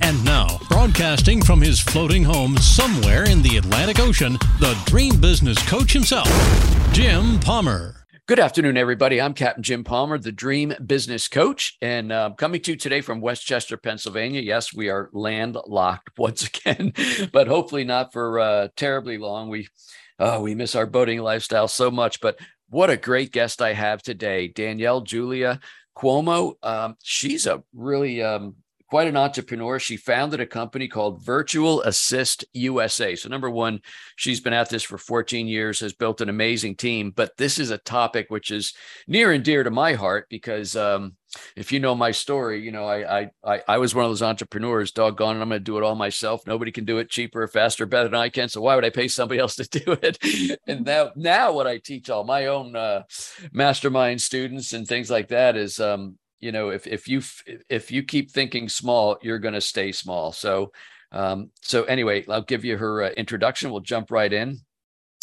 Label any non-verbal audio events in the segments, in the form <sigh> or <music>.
And now, broadcasting from his floating home somewhere in the Atlantic Ocean, the dream business coach himself, Jim Palmer. Good afternoon, everybody. I'm Captain Jim Palmer, the Dream Business Coach, and uh, coming to you today from West Chester, Pennsylvania. Yes, we are landlocked <laughs> once again, but hopefully not for uh, terribly long. We uh, we miss our boating lifestyle so much, but what a great guest I have today, Danielle Julia Cuomo. Um, she's a really um, quite an entrepreneur. She founded a company called Virtual Assist USA. So, number one, she's been at this for 14 years, has built an amazing team. But this is a topic which is near and dear to my heart because um, if you know my story, you know, I, I, I was one of those entrepreneurs, doggone it, I'm going to do it all myself. Nobody can do it cheaper, faster, better than I can. So why would I pay somebody else to do it? <laughs> and now, now what I teach all my own uh, mastermind students and things like that is, um, you know if if you if you keep thinking small you're going to stay small. So um so anyway i'll give you her uh, introduction. We'll jump right in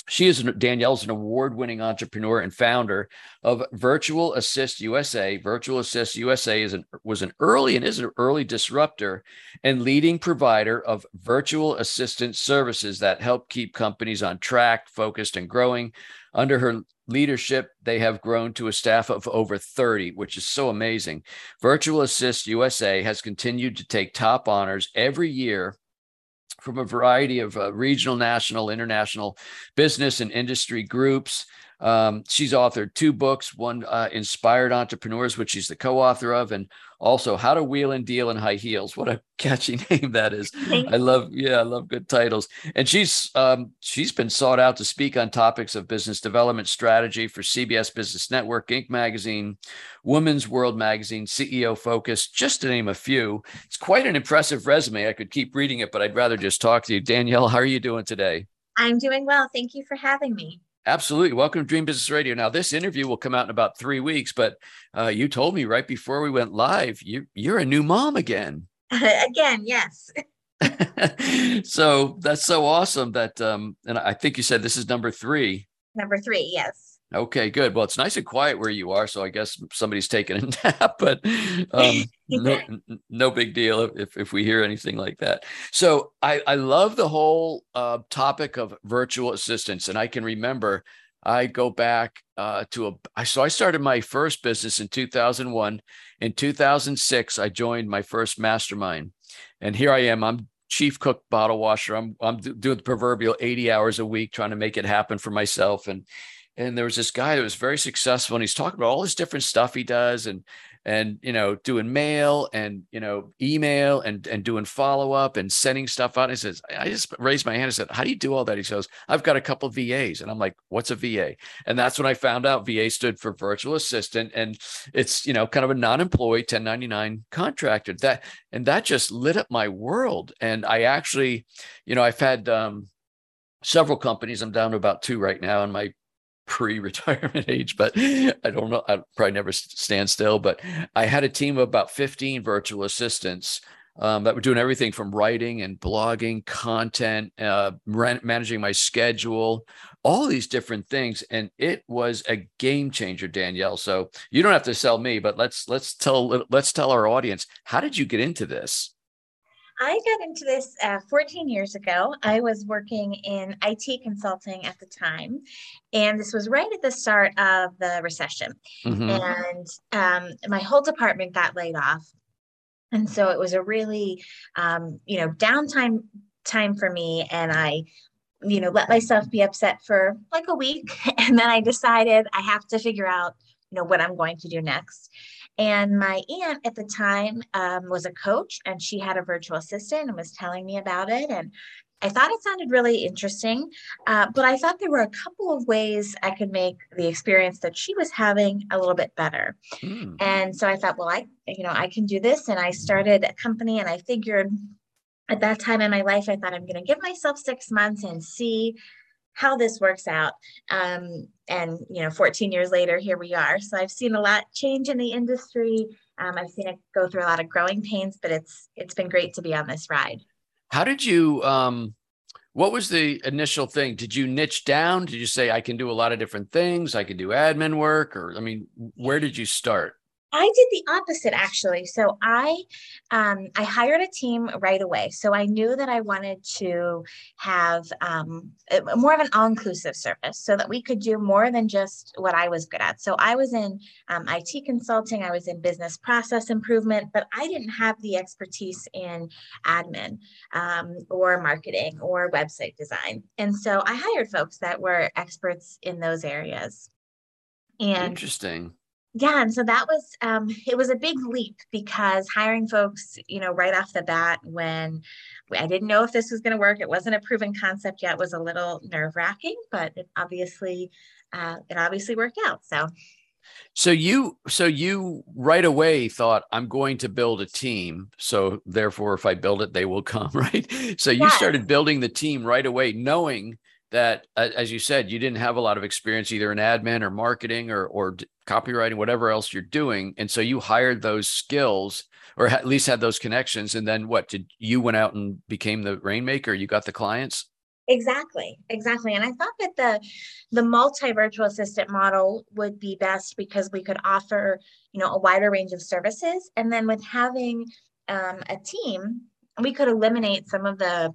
she is Danielle's an award-winning entrepreneur and founder of Virtual Assist USA. Virtual Assist USA is an was an early and is an early disruptor and leading provider of virtual assistant services that help keep companies on track, focused, and growing. Under her leadership, they have grown to a staff of over 30, which is so amazing. Virtual Assist USA has continued to take top honors every year from a variety of uh, regional, national, international business and industry groups. Um, she's authored two books, one uh, Inspired Entrepreneurs, which she's the co-author of, and also How to Wheel and Deal in High Heels. What a <laughs> catchy name that is. I love, yeah, I love good titles. And she's um, she's been sought out to speak on topics of business development strategy for CBS Business Network, Inc. magazine, Women's World magazine, CEO Focus, just to name a few. It's quite an impressive resume. I could keep reading it, but I'd rather just talk to you. Danielle, how are you doing today? I'm doing well. Thank you for having me. Absolutely. Welcome to Dream Business Radio. Now, this interview will come out in about three weeks, but uh, you told me right before we went live, you, you're a new mom again. <laughs> again, yes. <laughs> so that's so awesome that, um, and I think you said this is number three. Number three, yes. Okay, good. Well, it's nice and quiet where you are, so I guess somebody's taking a <laughs> nap, but um, no, <laughs> no big deal if, if we hear anything like that. So I, I love the whole uh, topic of virtual assistants, and I can remember I go back uh, to a. so I started my first business in 2001. In 2006, I joined my first mastermind, and here I am. I'm chief cook, bottle washer. I'm I'm doing the proverbial 80 hours a week trying to make it happen for myself, and and there was this guy that was very successful and he's talking about all this different stuff he does and and you know doing mail and you know email and and doing follow up and sending stuff out. And he says, I just raised my hand and said, How do you do all that? He says, I've got a couple of VAs. And I'm like, What's a VA? And that's when I found out VA stood for virtual assistant. And it's, you know, kind of a non-employee 1099 contractor. That and that just lit up my world. And I actually, you know, I've had um several companies. I'm down to about two right now. And my pre-retirement <laughs> age, but I don't know. I probably never stand still. But I had a team of about 15 virtual assistants um, that were doing everything from writing and blogging, content, uh, managing my schedule, all these different things, and it was a game changer, Danielle. So you don't have to sell me, but let's let's tell let's tell our audience how did you get into this? I got into this uh, 14 years ago. I was working in IT consulting at the time, and this was right at the start of the recession. Mm-hmm. And um, my whole department got laid off, and so it was a really, um, you know, downtime time for me. And I, you know, let myself be upset for like a week, <laughs> and then I decided I have to figure out, you know, what I'm going to do next. And my aunt at the time um, was a coach and she had a virtual assistant and was telling me about it. And I thought it sounded really interesting, uh, but I thought there were a couple of ways I could make the experience that she was having a little bit better. Mm. And so I thought, well, I, you know, I can do this. And I started a company and I figured at that time in my life, I thought I'm going to give myself six months and see how this works out. Um, and you know, 14 years later, here we are. So I've seen a lot change in the industry. Um, I've seen it go through a lot of growing pains, but it's it's been great to be on this ride. How did you? Um, what was the initial thing? Did you niche down? Did you say I can do a lot of different things? I can do admin work, or I mean, where did you start? I did the opposite actually. So I um, I hired a team right away. So I knew that I wanted to have um, more of an all-inclusive service so that we could do more than just what I was good at. So I was in um, IT consulting, I was in business process improvement, but I didn't have the expertise in admin um, or marketing or website design. And so I hired folks that were experts in those areas. And interesting yeah and so that was um, it was a big leap because hiring folks you know right off the bat when i didn't know if this was going to work it wasn't a proven concept yet was a little nerve wracking but it obviously uh, it obviously worked out so so you so you right away thought i'm going to build a team so therefore if i build it they will come <laughs> right so you yes. started building the team right away knowing that as you said you didn't have a lot of experience either in admin or marketing or or copywriting whatever else you're doing. And so you hired those skills or at least had those connections. And then what did you went out and became the rainmaker? You got the clients? Exactly. Exactly. And i thought that the the multi virtual assistant model would be best because we could offer you know a wider range of services. And then with having um, a team we could eliminate some of the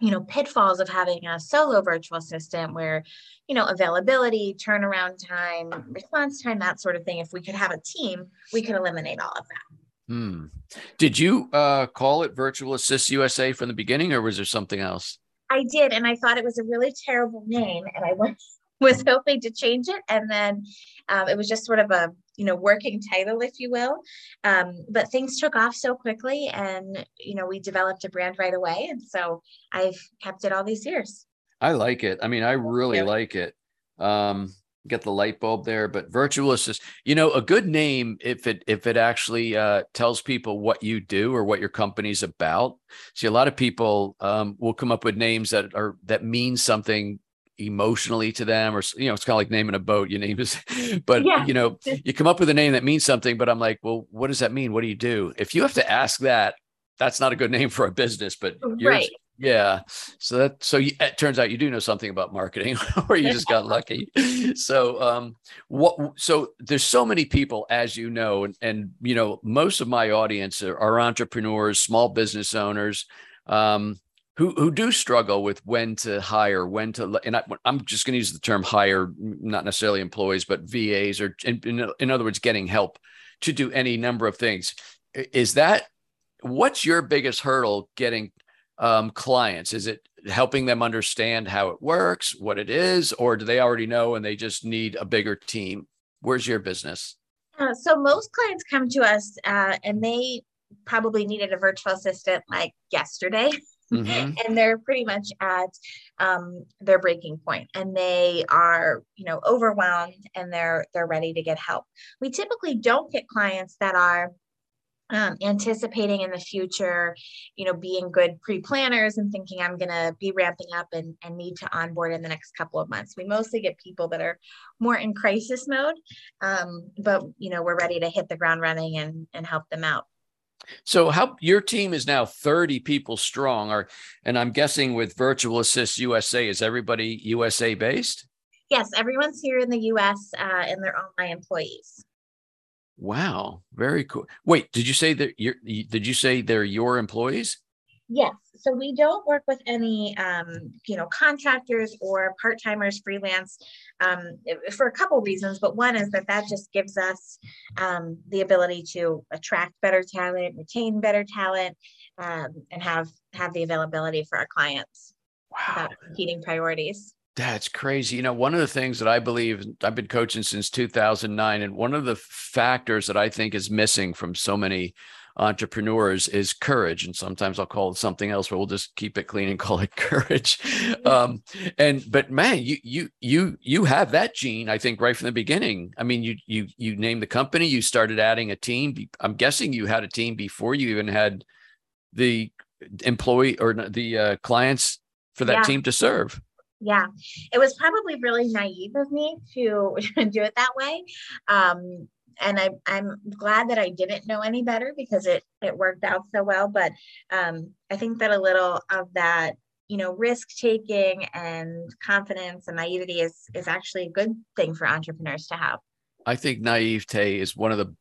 you know pitfalls of having a solo virtual assistant where you know availability turnaround time response time that sort of thing if we could have a team we could eliminate all of that hmm. did you uh, call it virtual assist usa from the beginning or was there something else i did and i thought it was a really terrible name and i went <laughs> was hoping to change it and then um, it was just sort of a you know working title if you will. Um, but things took off so quickly and you know we developed a brand right away. And so i've kept it all these years. I like it. I mean i really like it. Um get the light bulb there but virtual assist you know a good name if it if it actually uh, tells people what you do or what your company's about. See a lot of people um, will come up with names that are that mean something emotionally to them or you know it's kind of like naming a boat you name is <laughs> but yeah. you know you come up with a name that means something but i'm like well what does that mean? What do you do? If you have to ask that that's not a good name for a business but right. yeah. So that so you, it turns out you do know something about marketing <laughs> or you just got lucky. <laughs> So um what so there's so many people as you know and, and you know most of my audience are, are entrepreneurs small business owners um who who do struggle with when to hire, when to, and I, am just going to use the term hire, not necessarily employees, but VAs, or in, in, other words, getting help to do any number of things. Is that what's your biggest hurdle getting um, clients? Is it helping them understand how it works, what it is, or do they already know and they just need a bigger team? Where's your business? Uh, so most clients come to us uh, and they probably needed a virtual assistant like yesterday. <laughs> Mm-hmm. <laughs> and they're pretty much at um, their breaking point and they are you know overwhelmed and they're they're ready to get help we typically don't get clients that are um, anticipating in the future, you know, being good pre-planners and thinking I'm going to be ramping up and, and need to onboard in the next couple of months. We mostly get people that are more in crisis mode, um, but you know, we're ready to hit the ground running and and help them out. So how your team is now 30 people strong or and I'm guessing with Virtual Assist USA is everybody USA based? Yes, everyone's here in the US uh, and they're all my employees. Wow, very cool. Wait, did you say that you're? did you say they're your employees? Yes. So we don't work with any, um, you know, contractors or part timers, freelance, um, for a couple reasons. But one is that that just gives us um, the ability to attract better talent, retain better talent, um, and have have the availability for our clients wow. competing priorities. That's crazy. You know, one of the things that I believe I've been coaching since 2009, and one of the factors that I think is missing from so many entrepreneurs is courage. And sometimes I'll call it something else, but we'll just keep it clean and <laughs> call it courage. Um, and but man, you you you you have that gene, I think, right from the beginning. I mean, you you you named the company, you started adding a team. I'm guessing you had a team before you even had the employee or the uh, clients for that yeah. team to serve. Yeah, it was probably really naive of me to <laughs> do it that way. Um, and I, I'm glad that I didn't know any better because it it worked out so well. But um, I think that a little of that, you know, risk taking and confidence and naivety is is actually a good thing for entrepreneurs to have. I think naivete is one of the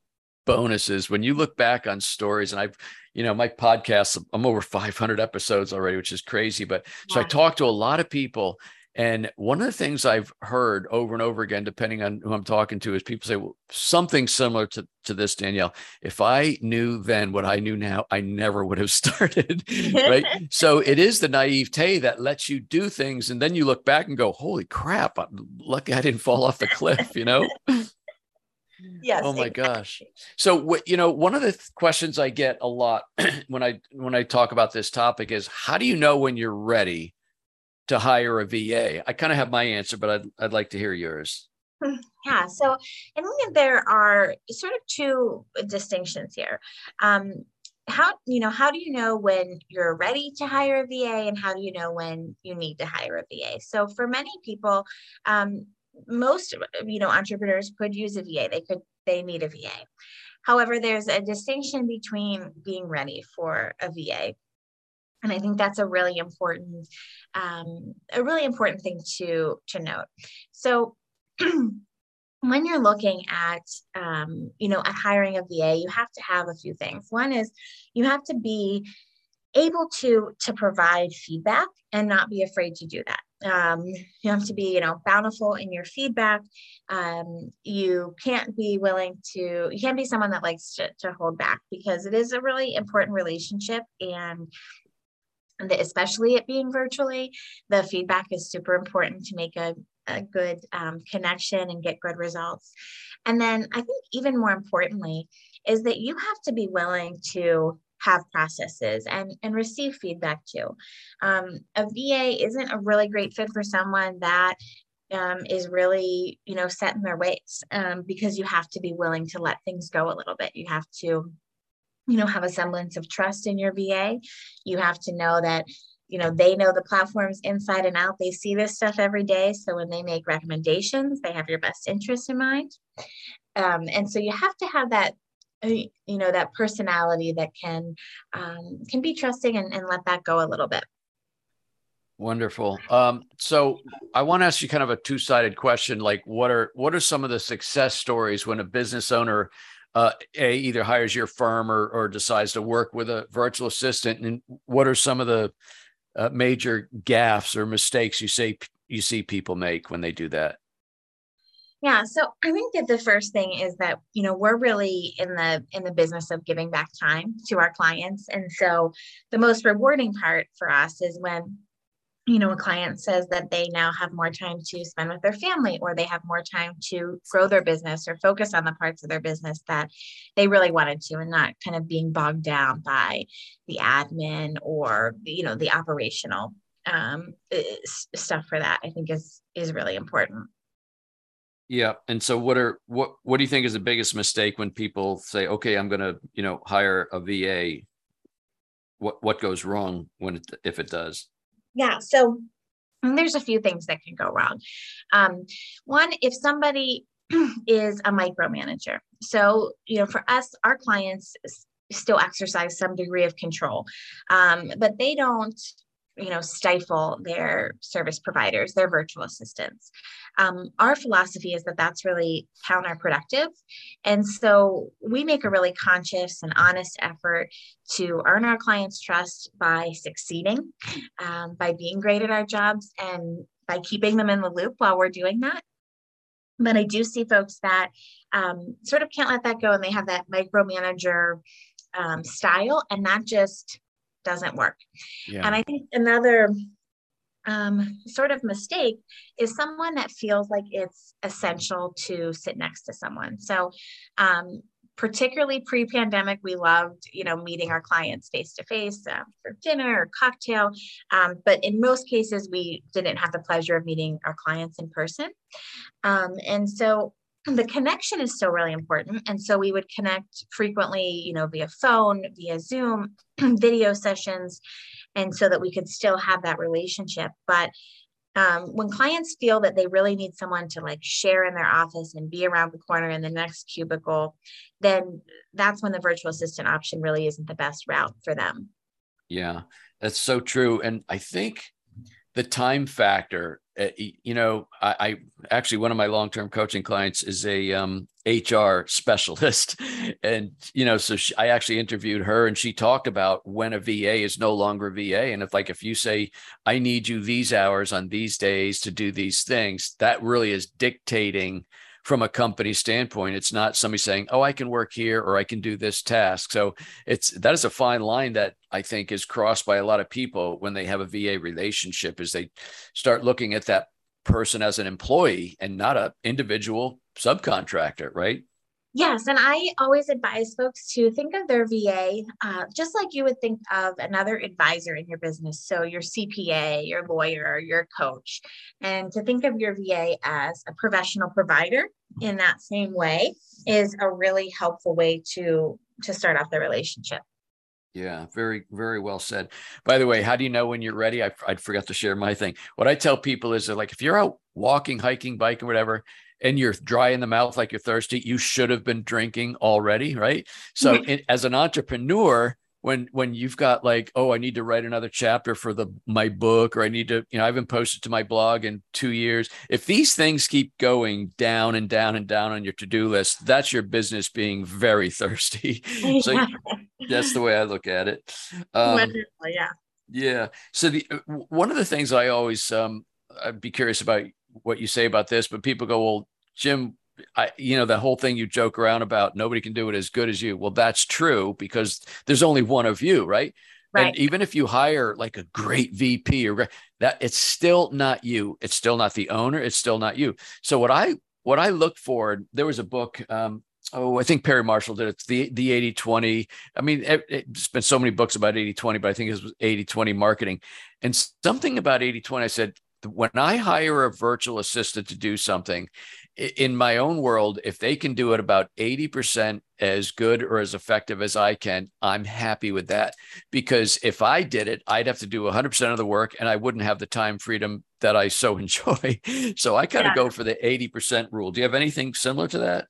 bonuses when you look back on stories and i've you know my podcast i'm over 500 episodes already which is crazy but so i talk to a lot of people and one of the things I've heard over and over again, depending on who I'm talking to, is people say well, something similar to, to this, Danielle. If I knew then what I knew now, I never would have <laughs> started. right. <laughs> so it is the naivete that lets you do things. And then you look back and go, holy crap, I'm lucky I didn't fall off the cliff, you know? yes oh my exactly. gosh so you know one of the th- questions i get a lot <clears throat> when i when i talk about this topic is how do you know when you're ready to hire a VA? I kind of have my answer, but I'd, I'd like to hear yours. Hmm, yeah, so I think there are sort of two distinctions here. Um, how you know how do you know when you're ready to hire a va and how do you know when you need to hire a va so for many people um, most you know entrepreneurs could use a va they could they need a va however there's a distinction between being ready for a va and i think that's a really important um, a really important thing to to note. So <clears throat> when you're looking at um, you know at hiring a va you have to have a few things. One is you have to be able to to provide feedback and not be afraid to do that. Um, you have to be you know bountiful in your feedback. Um, you can't be willing to you can't be someone that likes to, to hold back because it is a really important relationship and especially it being virtually, the feedback is super important to make a, a good um, connection and get good results. And then I think even more importantly is that you have to be willing to have processes and, and receive feedback too. Um, a VA isn't a really great fit for someone that um, is really, you know, set in their ways um, because you have to be willing to let things go a little bit. You have to you know have a semblance of trust in your va you have to know that you know they know the platforms inside and out. They see this stuff every day. So when they make recommendations they have your best interest in mind. Um, and so you have to have that uh, you know that personality that can um, can be trusting and, and let that go a little bit. Wonderful. Um, so i want to ask you kind of a two-sided question like what are what are some of the success stories when a business owner uh, a either hires your firm or, or decides to work with a virtual assistant? And what are some of the uh, major gaffes or mistakes you say you see people make when they do that? Yeah so i think that the first thing is that you know we're really in the in the business of giving back time to our clients. And so the most rewarding part for us is when you know, a client says that they now have more time to spend with their family or they have more time to grow their business or focus on the parts of their business that they really wanted to and not kind of being bogged down by the admin or, you know, the operational um, stuff for that, I think is is really important. Yeah. And so what are what what do you think is the biggest mistake when people say, okay, I'm gonna, you know, hire a VA? What what goes wrong when it if it does? Yeah. So there's a few things that can go wrong. Um, one, if somebody <clears throat> is a micromanager. So, you know, for us, our clients still exercise some degree of control, um, but they don't you know stifle their service providers their virtual assistants. Um, our philosophy is that that's really counterproductive. And so we make a really conscious and honest effort to earn our clients trust by succeeding um, by being great at our jobs and by keeping them in the loop while we're doing that. But i do see folks that um, sort of can't let that go and they have that micromanager um, style and that just doesn't work. Yeah. And I think another um, sort of mistake is someone that feels like it's essential to sit next to someone. So, um, particularly pre-pandemic, we loved, you know, meeting our clients face to face for dinner or cocktail. Um, but in most cases, we didn't have the pleasure of meeting our clients in person. Um, and so the connection is still really important. And so we would connect frequently, you know, via phone, via Zoom, <clears throat> video sessions, and so that we could still have that relationship. But um, when clients feel that they really need someone to like share in their office and be around the corner in the next cubicle, then that's when the virtual assistant option really isn't the best route for them. Yeah, that's so true. And I think the time factor uh, you know I, I, actually one of my long-term coaching clients is a um, hr specialist. <laughs> And you know so she, i actually interviewed her and she talked about when a va is no longer va and if like if you say i need you these hours on these days to do these things that really is dictating from a company standpoint. It's not somebody saying, "Oh, I can work here or I can do this task." So it's that is a fine line that I think is crossed by a lot of people when they have a VA relationship, is they start looking at that person as an employee and not a individual subcontractor, right? Yes, and I always advise folks to think of their VA uh, just like you would think of another advisor in your business. So, your CPA, your lawyer, your coach, and to think of your VA as a professional provider in that same way is a really helpful way to to start off the relationship. Yeah, very, very well said. By the way, how do you know when you're ready? I, I forgot to share my thing. What I tell people is that, like, if you're out walking, hiking, biking, whatever, and you're dry in the mouth like you're thirsty, you should have been drinking already, right? So it, as an entrepreneur, when when you've got like, oh, I need to write another chapter for the my book, or I need to, you know, I haven't posted to my blog in two years. If these things keep going down and down and down on your to-do list, that's your business being very <laughs> thirsty. so that's the way I look at it. Um, yeah. Yeah. So the uh, one of the things I always um I'd be curious about what you say about this, but people go, well, Jim, I, you know, the whole thing you joke around about nobody can do it as good as you. Well, that's true because there's only one of you, right? Right. And even if you hire like a great VP or that, it's still not you. It's still not the owner. It's still not you. So what I what I look for, there was a book. Um, oh, I think Perry Marshall did it. The the 80 20. I mean, it, it's been so many books about 80 20, but I think it was 80 20 marketing. And something about 80 20, I said, when I hire a virtual assistant to do something, in my own world, if they can do it about 80% as good or as effective as I can, I'm happy with that. Because if I did it, I'd have to do 100% of the work and I wouldn't have the time freedom that I so <laughs> enjoy. so I kind of yeah. go for the 80% rule. Do you have anything similar to that?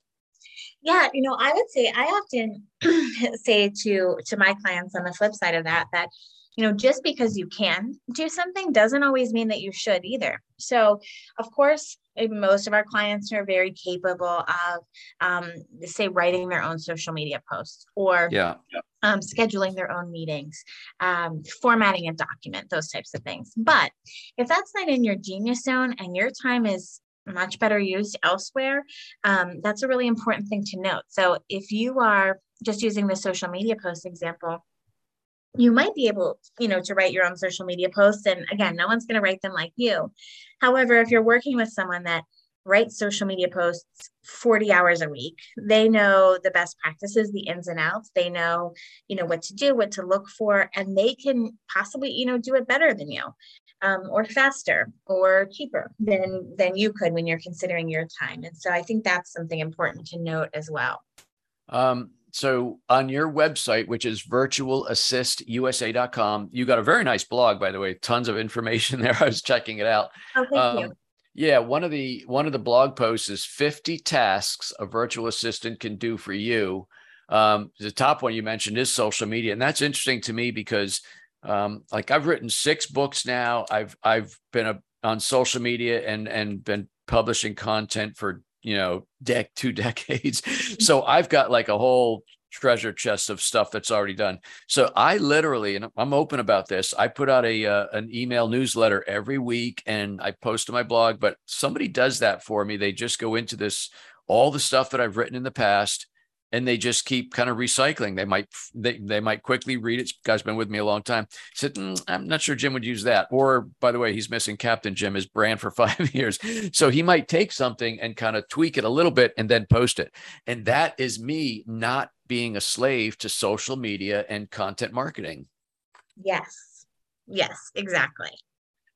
Yeah, you know, I would say I often <clears throat> say to to my clients on the flip side of that that you know, just because you can do something doesn't always mean that you should either. So, of course, most of our clients are very capable of, um, say, writing their own social media posts or yeah. um, scheduling their own meetings, um, formatting a document, those types of things. But if that's not in your genius zone and your time is much better used elsewhere, um, that's a really important thing to note. So, if you are just using the social media post example, you might be able you know to write your own social media posts and again no one's going to write them like you. However if you're working with someone that writes social media posts 40 hours a week they know the best practices the ins and outs. They know you know what to do what to look for and they can possibly you know do it better than you um, or faster or cheaper than than you could when you're considering your time. And so i think that's something important to note as well. Um, so on your website, which is virtualassistusa.com, you got a very nice blog, by the way, tons of information <laughs> there. I was checking it out. Oh, thank um, you. Yeah, one of the one of the blog posts is 50 tasks a virtual assistant can do for you. Um, the top one you mentioned is social media, and that's interesting to me because, um, like, I've written six books now. I've I've been a, on social media and and been publishing content for you know, deck two <laughs> decades. so I've got like a whole treasure chest of stuff that's already done. So I literally, and I'm open about this. I put out a uh, an email newsletter every week, and I post to my blog. But somebody does that for me. They just go into this all the stuff that I've written in the past, and they just keep kind of recycling. They might they, they might quickly read it. guy's been with me a long time. Said, mm, I'm not sure Jim would use that. Or by the way, he's missing Captain Jim, his brand for <laughs> five years. So he might take something and kind of tweak it a little bit and then post it. And that is me not being a slave to social media and content marketing. Yes. Yes, exactly.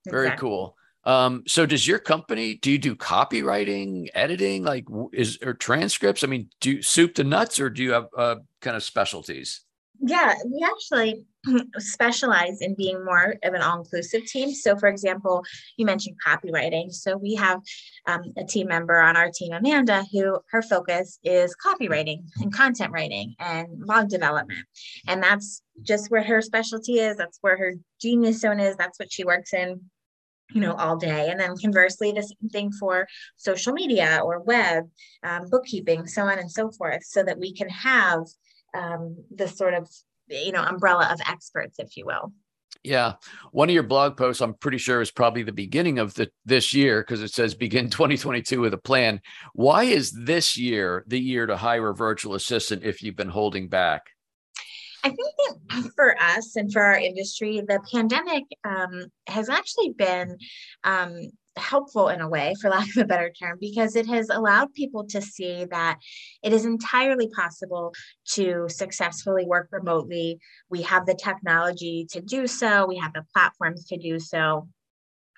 Very exactly. cool. Um, so does your company do you do copywriting, editing, like is or transcripts? I mean, do soup to nuts or do you have uh, kind of specialties? Yeah, we actually <clears throat> specialize in being more of an all-inclusive team. So, for example, you mentioned copywriting. So we have um, a team member on our team, Amanda, who her focus is copywriting and content writing and blog development, and that's just where her specialty is. That's where her genius zone is. That's what she works in you know all day. And then conversely the same thing for social media or web um, bookkeeping so on and so forth so that we can have um, sort of you know umbrella of experts if you will. Yeah. One of your blog posts i'm pretty sure is probably the beginning of the this year because it says begin <laughs> 2022 with a plan. Why is this year the year to hire a virtual assistant if you've been holding back I think that for us and for our industry, the pandemic um, has actually been um, helpful in a way, for lack of a better term, because it has allowed people to see that it is entirely possible to successfully work remotely. We have the technology to do so, we have the platforms to do so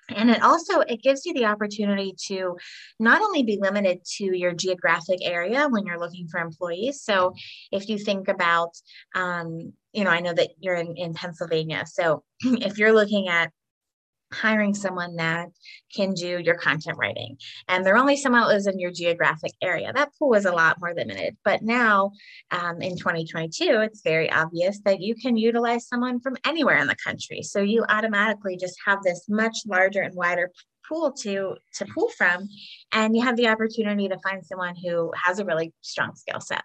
and it also it gives you the opportunity to not only be limited to your geographic area when you're looking for employees. So if you think about um, you know i know that you're in, in pennsylvania. So <clears throat> if you're looking at hiring someone that can do your content writing. And they're only someone that lives in your geographic area. That pool is a lot more limited. But now um, in 2022 it's very obvious that you can utilize someone from anywhere in the country. So you automatically just have this much larger and wider pool to to pull from and you have the opportunity to find someone who has a really strong skill set.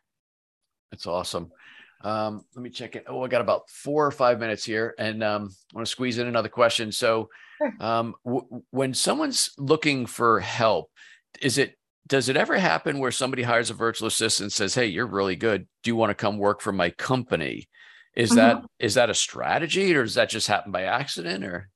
That's awesome um, let me check it. Oh, I got about four or five minutes here, and um, I want to squeeze in another question. So, um, w- when someone's looking for help, is it does it ever happen where somebody hires a virtual assistant and says, "Hey, you're really good. Do you want to come work for my company?" Is mm-hmm. that is that a strategy, or does that just happen by accident? Or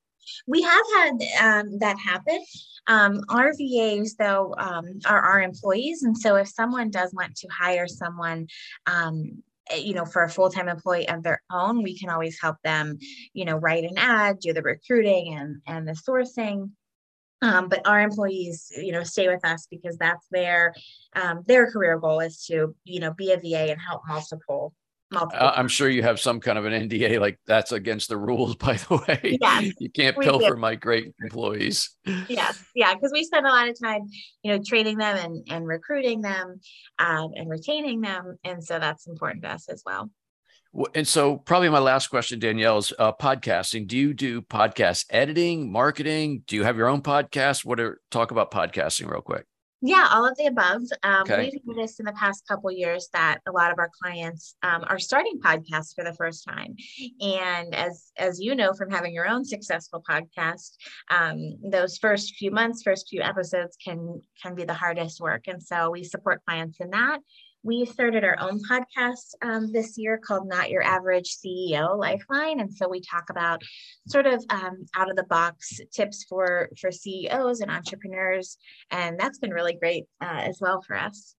we have had um, that happen. Um, our VAs, though, um, are our employees, and so if someone does want to hire someone um, you know for a full-time employee of their own we can always help them you know write an ad do the recruiting and and the sourcing. Um, but our employees you know stay with us because that's their um, their career goal is to you know be a va and help multiple uh, I'm sure you have some kind of an NDA like that's against the rules, <laughs> by the way. Yes, you can't pilfer my great employees. Yes, yeah, because we spend a lot of time, you know, training them and, and recruiting them um, and retaining them. And so that's important to us as well. And so, probably my last question, Danielle, is uh, podcasting. Do you do podcast editing, marketing? Do you have your own podcast? What are talk about podcasting real quick? Yeah, all of the above. Um, okay. We've noticed in the past couple years that a lot of our clients um, are starting podcasts for the first time, and as as you know from having your own successful podcast, um, those first few months, first few episodes can can be the hardest work, and so we support clients in that we started our own podcast um, this year called Not Your Average CEO Lifeline, and so we talk about sort of um, out of the box tips for for CEOs and entrepreneurs, and that's been really great uh, as well for us.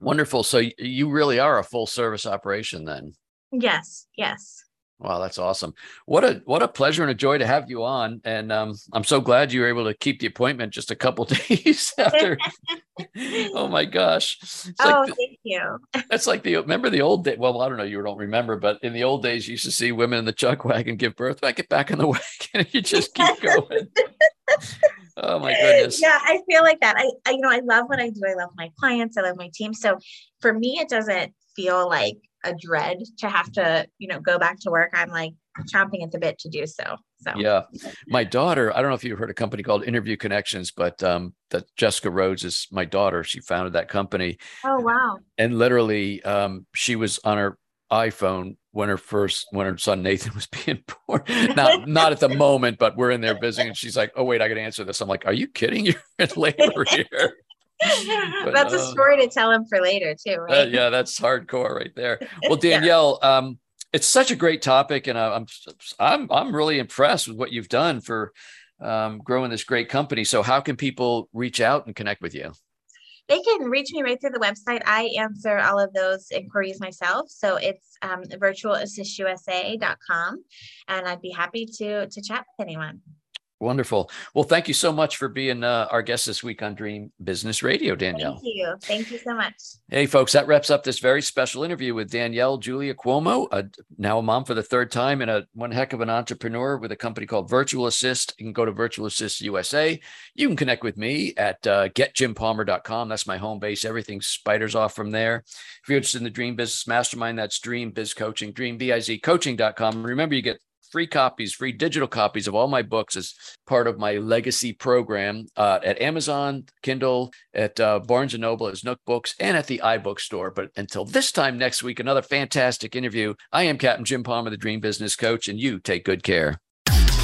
Wonderful. So you really are a full service operation then. Yes. Yes. Wow, that's awesome. What a what a pleasure and a joy to have you on. And um, I'm so glad you were able to keep the appointment just a couple <laughs> days after. <laughs> oh my gosh. It's oh, like the, thank you. <laughs> That's like the remember the old day. Well, I don't know, you don't remember, but in the old days, you used to see women in the chuck wagon give birth. I get back in the wagon and you just keep going. oh my goodness. Yeah, I feel like that. I, I you know, I love what I do. I love my clients. I love my team. So for me, it doesn't feel like a dread to have to, you know, go back to work. I'm like chomping at the bit to do so. So yeah, my daughter. I don't know if you've heard a company called Interview Connections, but um, that Jessica Rhodes is my daughter. She founded that company. Oh wow! And literally, um, she was on her iPhone when her first when her son Nathan <laughs> was being born. Not not at the moment, but we're in there visiting, and she's like, "Oh wait, I got to answer this." I'm like, "Are you kidding? <laughs> You're in labor <laughs> here." <laughs> but, that's a uh, story to tell him for later too, right? Uh, yeah, that's hardcore right there. <laughs> Well, Danielle, yeah. um, it's such a great topic, and I'm I'm I'm really impressed with what you've done for um, growing this great company. So, how can people reach out and connect with you? They can reach me right through the website. I answer all of those inquiries myself. So it's um, virtualassistusa.com, and I'd be happy to to chat with anyone. Wonderful. Well, thank you so much for being uh, our guest this week on Dream Business Radio, Danielle. Thank you. Thank you so much. Hey, folks, that wraps up this very special interview with Danielle Julia Cuomo, a, now a mom for the third time and a one heck of an entrepreneur with a company called Virtual Assist. You can go to Virtual Assist USA. You can connect with me at uh, getjimpalmer.com. That's my home base. Everything spiders off from there. If you're interested in the Dream Business Mastermind, that's Dream Biz Coaching, dreambizcoaching.com. Remember, you get free copies, free digital copies of all my books as part of my legacy program uh, at Amazon, Kindle, at uh, Barnes and Noble, as Nook Books, and at the iBook store. But until this time next week, another fantastic interview. I am Captain Jim Palmer, the Dream Business Coach, and you take good care.